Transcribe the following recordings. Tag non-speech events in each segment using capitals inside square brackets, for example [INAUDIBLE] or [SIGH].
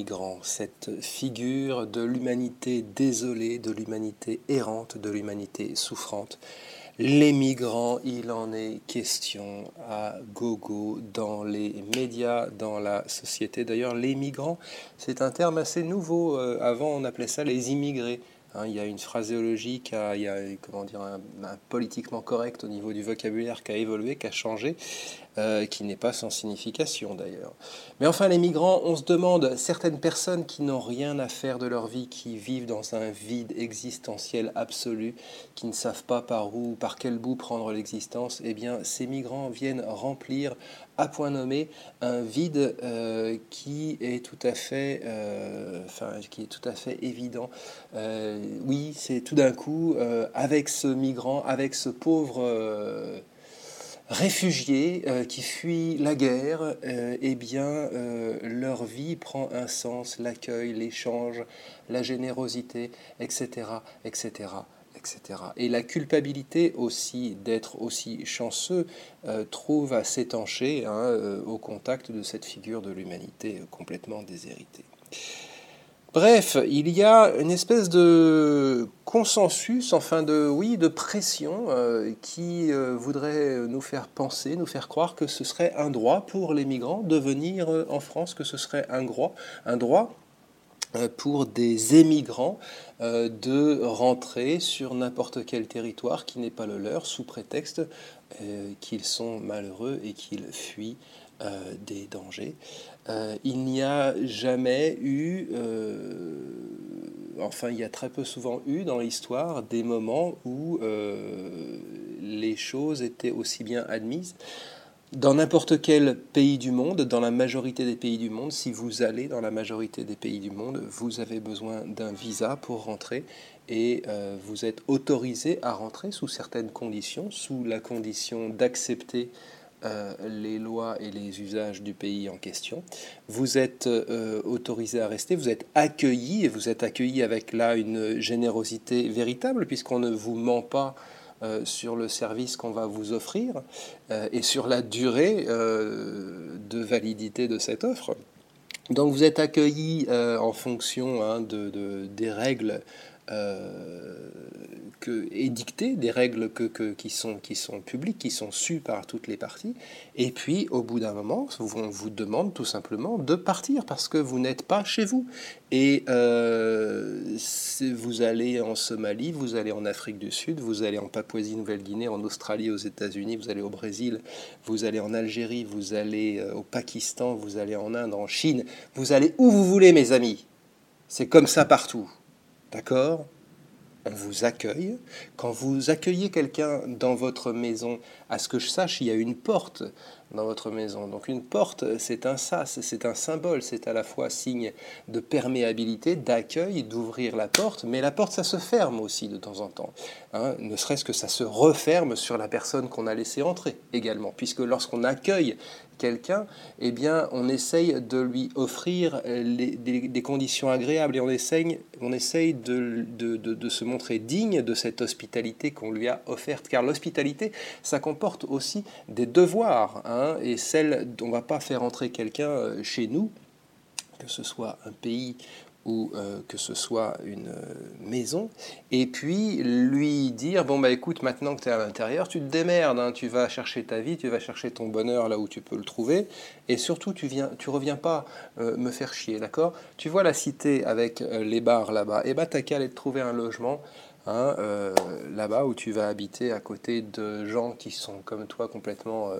migrants, cette figure de l'humanité désolée, de l'humanité errante, de l'humanité souffrante. Les migrants, il en est question à gogo dans les médias, dans la société. D'ailleurs, les migrants, c'est un terme assez nouveau. Euh, avant, on appelait ça les immigrés. Hein, il y a une phraséologie, il y a comment dire, un, politiquement correct au niveau du vocabulaire qui a évolué, qui a changé, euh, qui n'est pas sans signification d'ailleurs. Mais enfin, les migrants, on se demande, certaines personnes qui n'ont rien à faire de leur vie, qui vivent dans un vide existentiel absolu, qui ne savent pas par où, par quel bout prendre l'existence, eh bien, ces migrants viennent remplir à point nommé un vide euh, qui est tout à fait, euh, enfin, qui est tout à fait évident. Oui, c'est tout d'un coup avec ce migrant, avec ce pauvre réfugié qui fuit la guerre, eh bien, leur vie prend un sens, l'accueil, l'échange, la générosité, etc., etc. Et la culpabilité aussi d'être aussi chanceux euh, trouve à s'étancher hein, euh, au contact de cette figure de l'humanité euh, complètement déshéritée. Bref, il y a une espèce de consensus, enfin de oui, de pression qui voudrait nous faire penser, nous faire croire que ce serait un droit pour les migrants de venir en France, que ce serait un droit, euh, pour des émigrants euh, de rentrer sur n'importe quel territoire qui n'est pas le leur sous prétexte euh, qu'ils sont malheureux et qu'ils fuient des dangers. il n'y a jamais eu, enfin il y a très peu souvent eu dans l'histoire des moments où les choses étaient aussi bien admises. Dans n'importe quel pays du monde, dans la majorité des pays du monde, si vous allez dans la majorité des pays du monde, vous avez besoin d'un visa pour rentrer et euh, vous êtes autorisé à rentrer sous certaines conditions, sous la condition d'accepter euh, les lois et les usages du pays en question. Vous êtes euh, autorisé à rester, vous êtes accueilli et vous êtes accueilli avec là une générosité véritable puisqu'on ne vous ment pas euh, sur le service qu'on va vous offrir et sur la durée de validité de cette offre. Donc vous êtes accueilli en fonction hein, de, des règles que, édictées, des règles que, qui, sont, qui sont publiques, qui sont sues par toutes les parties. Et puis, au bout d'un moment, on vous demande tout simplement de partir parce que vous n'êtes pas chez vous. Et euh, vous allez en Somalie, vous allez en Afrique du Sud, vous allez en Papouasie-Nouvelle-Guinée, en Australie, aux États-Unis, vous allez au Brésil, vous allez en Algérie, vous allez euh, au Pakistan, vous allez en Inde, en Chine, vous allez où vous voulez, mes amis. C'est comme ça partout. D'accord? On vous accueille. Quand vous accueillez quelqu'un dans votre maison, à ce que je sache, il y a une porte dans votre maison. Donc une porte, c'est un sas, c'est un symbole, c'est à la fois signe de perméabilité, d'accueil, d'ouvrir la porte, mais la porte, ça se ferme aussi de temps en temps. Hein. ne serait-ce que ça se referme sur la personne qu'on a laissé entrer également, puisque lorsqu'on accueille quelqu'un, eh bien, on essaye de lui offrir des, conditions agréables et on essaye, on essaye de, de, se montrer digne de cette hospitalité qu'on lui a offerte. Car l'hospitalité, ça comporte aussi des devoirs, hein, et celle, on ne va pas faire entrer quelqu'un euh, chez nous, que ce soit un pays ou euh, que ce soit une euh, maison, et puis lui dire, bon bah écoute, maintenant que tu es à l'intérieur, tu te démerdes, hein, tu vas chercher ta vie, tu vas chercher ton bonheur là où tu peux le trouver, et surtout tu viens, tu reviens pas me faire chier, d'accord? Tu vois la cité avec les bars là-bas, et bah t'as qu'à aller te trouver un logement, hein, là-bas où tu vas habiter à côté de gens qui sont comme toi complètement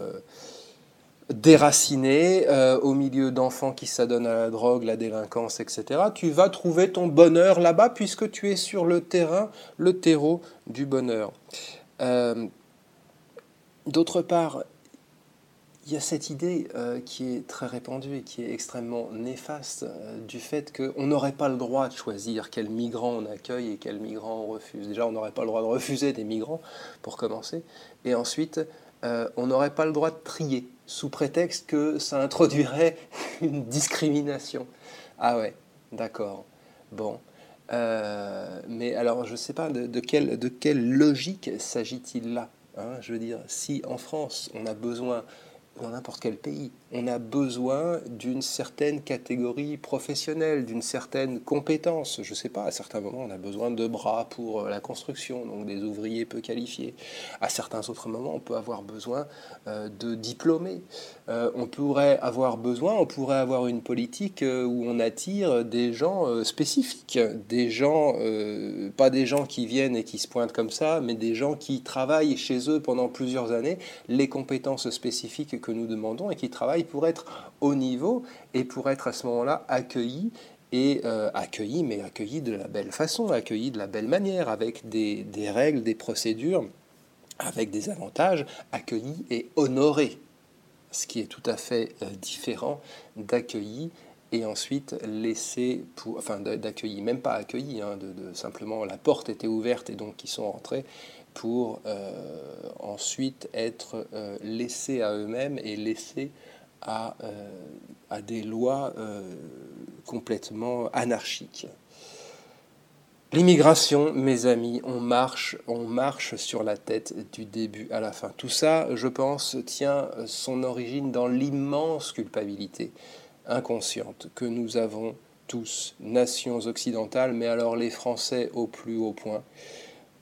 déraciné, euh, au milieu d'enfants qui s'adonnent à la drogue, la délinquance, etc., tu vas trouver ton bonheur là-bas puisque tu es sur le terrain, le terreau du bonheur. Euh, d'autre part, il y a cette idée euh, qui est très répandue et qui est extrêmement néfaste du fait qu'on n'aurait pas le droit de choisir quels migrants on accueille et quels migrants on refuse. Déjà, on n'aurait pas le droit de refuser des migrants, pour commencer. Et ensuite, euh, on n'aurait pas le droit de trier, sous prétexte que ça introduirait [LAUGHS] une discrimination. Ah ouais, d'accord. Bon. mais alors, je ne sais pas de, de, quelle, de quelle logique s'agit-il là hein? Je veux dire, si en France, on a besoin dans n'importe quel pays. On a besoin d'une certaine catégorie professionnelle, d'une certaine compétence. Je ne sais pas, à certains moments, on a besoin de bras pour euh, la construction, donc des ouvriers peu qualifiés. À certains autres moments, on peut avoir besoin euh, de diplômés. Euh, on pourrait avoir besoin, on pourrait avoir une politique où on attire des gens spécifiques, des gens, pas des gens qui viennent et qui se pointent comme ça, mais des gens qui travaillent chez eux pendant plusieurs années les compétences spécifiques que nous demandons et qui travaillent pour être au niveau et pour être à ce moment-là accueillis et euh, accueillis, mais accueillis de la belle façon, accueillis de la belle manière, avec des, règles, des procédures, avec des avantages, accueillis et honorés, ce qui est tout à fait euh, différent d'accueillis et ensuite laisser, pour, enfin d'accueillis, même pas accueillis, hein, de, de, simplement la porte était ouverte et donc ils sont rentrés pour euh, ensuite être euh, laissés à eux-mêmes et laissés à, euh, à des lois complètement anarchiques. L'immigration, mes amis, on marche, on marche sur la tête du début à la fin. Tout ça, je pense, tient son origine dans l'immense culpabilité inconsciente que nous avons tous, nations occidentales, mais alors les Français au plus haut point,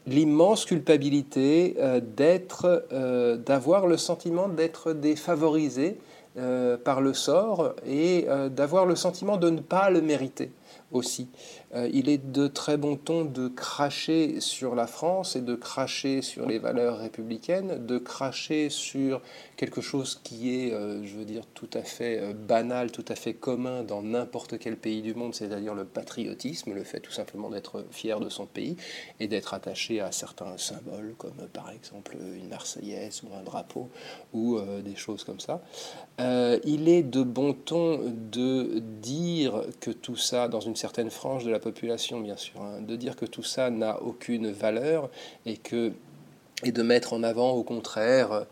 l'immense culpabilité euh, d'être, euh, d'avoir le sentiment d'être défavorisé euh, par le sort et d'avoir le sentiment de ne pas le mériter aussi. Euh, il est de très bon ton de cracher sur la France et de cracher sur les valeurs républicaines, de cracher sur quelque chose qui est, euh, je veux dire, tout à fait euh, banal, tout à fait commun dans n'importe quel pays du monde, c'est-à-dire le patriotisme, le fait tout simplement d'être fier de son pays et d'être attaché à certains symboles, comme par exemple une Marseillaise ou un drapeau ou des choses comme ça. Il est de bon ton de dire que tout ça, dans une certaine frange de la population, bien sûr, hein, de dire que tout ça n'a aucune valeur et, que, de mettre en avant, au contraire,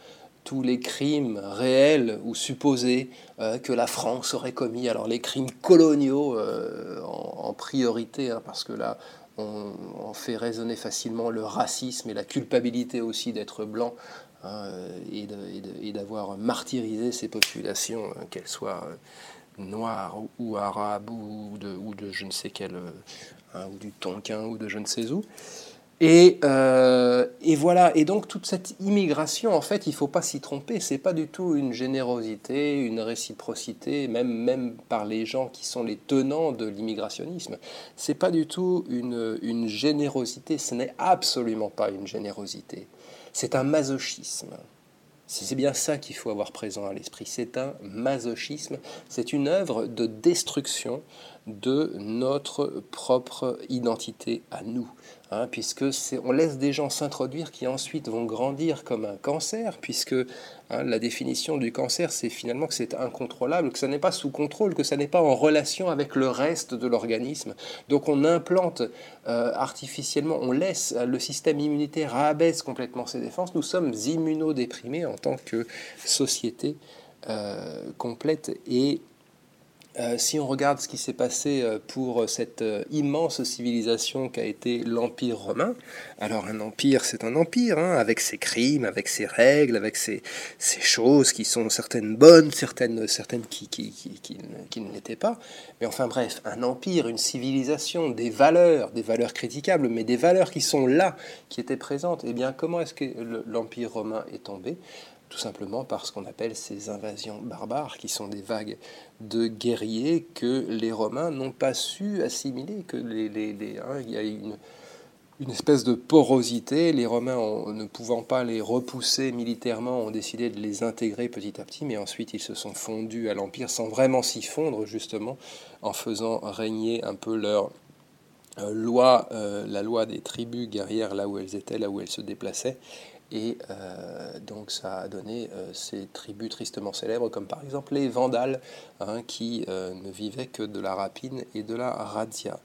tous les crimes réels ou supposés euh, que la France aurait commis, alors les crimes coloniaux euh, en, priorité, hein, parce que là, on, fait résonner facilement le racisme et la culpabilité aussi d'être blanc hein, et d'avoir martyrisé ces populations, qu'elles soient noir ou arabe ou de, ou de je ne sais quel, euh, hein, ou du tonkin ou de je ne sais où. Et, euh, voilà, et donc toute cette immigration, en fait, il ne faut pas s'y tromper, c'est pas du tout une générosité, une réciprocité, même, même par les gens qui sont les tenants de l'immigrationnisme. C'est pas du tout une générosité, ce n'est absolument pas une générosité, c'est un masochisme. C'est bien ça qu'il faut avoir présent à l'esprit. C'est un masochisme, c'est une œuvre de destruction de notre propre identité à nous. Hein, puisque on laisse des gens s'introduire qui ensuite vont grandir comme un cancer, puisque hein, la définition du cancer, c'est finalement que c'est incontrôlable, que ça n'est pas sous contrôle, que ça n'est pas en relation avec le reste de l'organisme. Donc on implante euh, artificiellement, on laisse le système immunitaire abaisse complètement ses défenses. Nous sommes immunodéprimés en tant que société euh, complète et euh, si on regarde ce qui s'est passé euh, pour cette euh, immense civilisation qu'a été l'Empire romain, alors un empire, c'est un empire, hein, avec ses crimes, avec ses règles, avec ses, choses qui sont certaines bonnes, certaines, certaines qui, qui ne l'étaient pas. Mais enfin bref, un empire, une civilisation, des valeurs, des valeurs critiquables, mais des valeurs qui sont là, qui étaient présentes. Eh bien, comment est-ce que l'Empire romain est tombé? Tout simplement par ce qu'on appelle ces invasions barbares, qui sont des vagues de guerriers que les Romains n'ont pas su assimiler, que les, hein, il y a une, une espèce de porosité. Les Romains, ne pouvant pas les repousser militairement, ont décidé de les intégrer petit à petit, mais ensuite ils se sont fondus à l'Empire sans vraiment s'y fondre, justement, en faisant régner un peu leur euh, loi, euh, la loi des tribus guerrières là où elles étaient, là où elles se déplaçaient, Et donc ça a donné ces tribus tristement célèbres, comme par exemple les Vandales, hein, qui ne vivaient que de la rapine et de la razzia.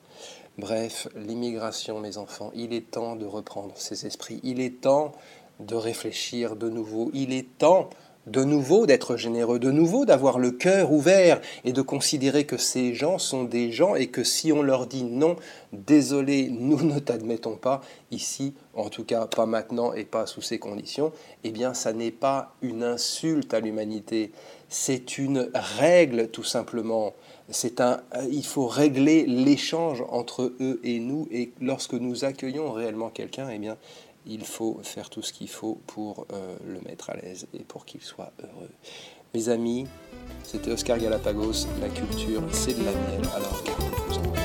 Bref, l'immigration, mes enfants, il est temps de reprendre ses esprits, il est temps de réfléchir de nouveau, il est temps de nouveau d'être généreux, de nouveau d'avoir le cœur ouvert et de considérer que ces gens sont des gens et que si on leur dit non, désolé, nous ne t'admettons pas ici, en tout cas pas maintenant et pas sous ces conditions, eh bien ça n'est pas une insulte à l'humanité, c'est une règle tout simplement. C'est un, il faut régler l'échange entre eux et nous et lorsque nous accueillons réellement quelqu'un, eh bien il faut faire tout ce qu'il faut pour euh, le mettre à l'aise et pour qu'il soit heureux. Mes amis, c'était Oscar Galapagos, la culture c'est de la miel, alors gardez-vous en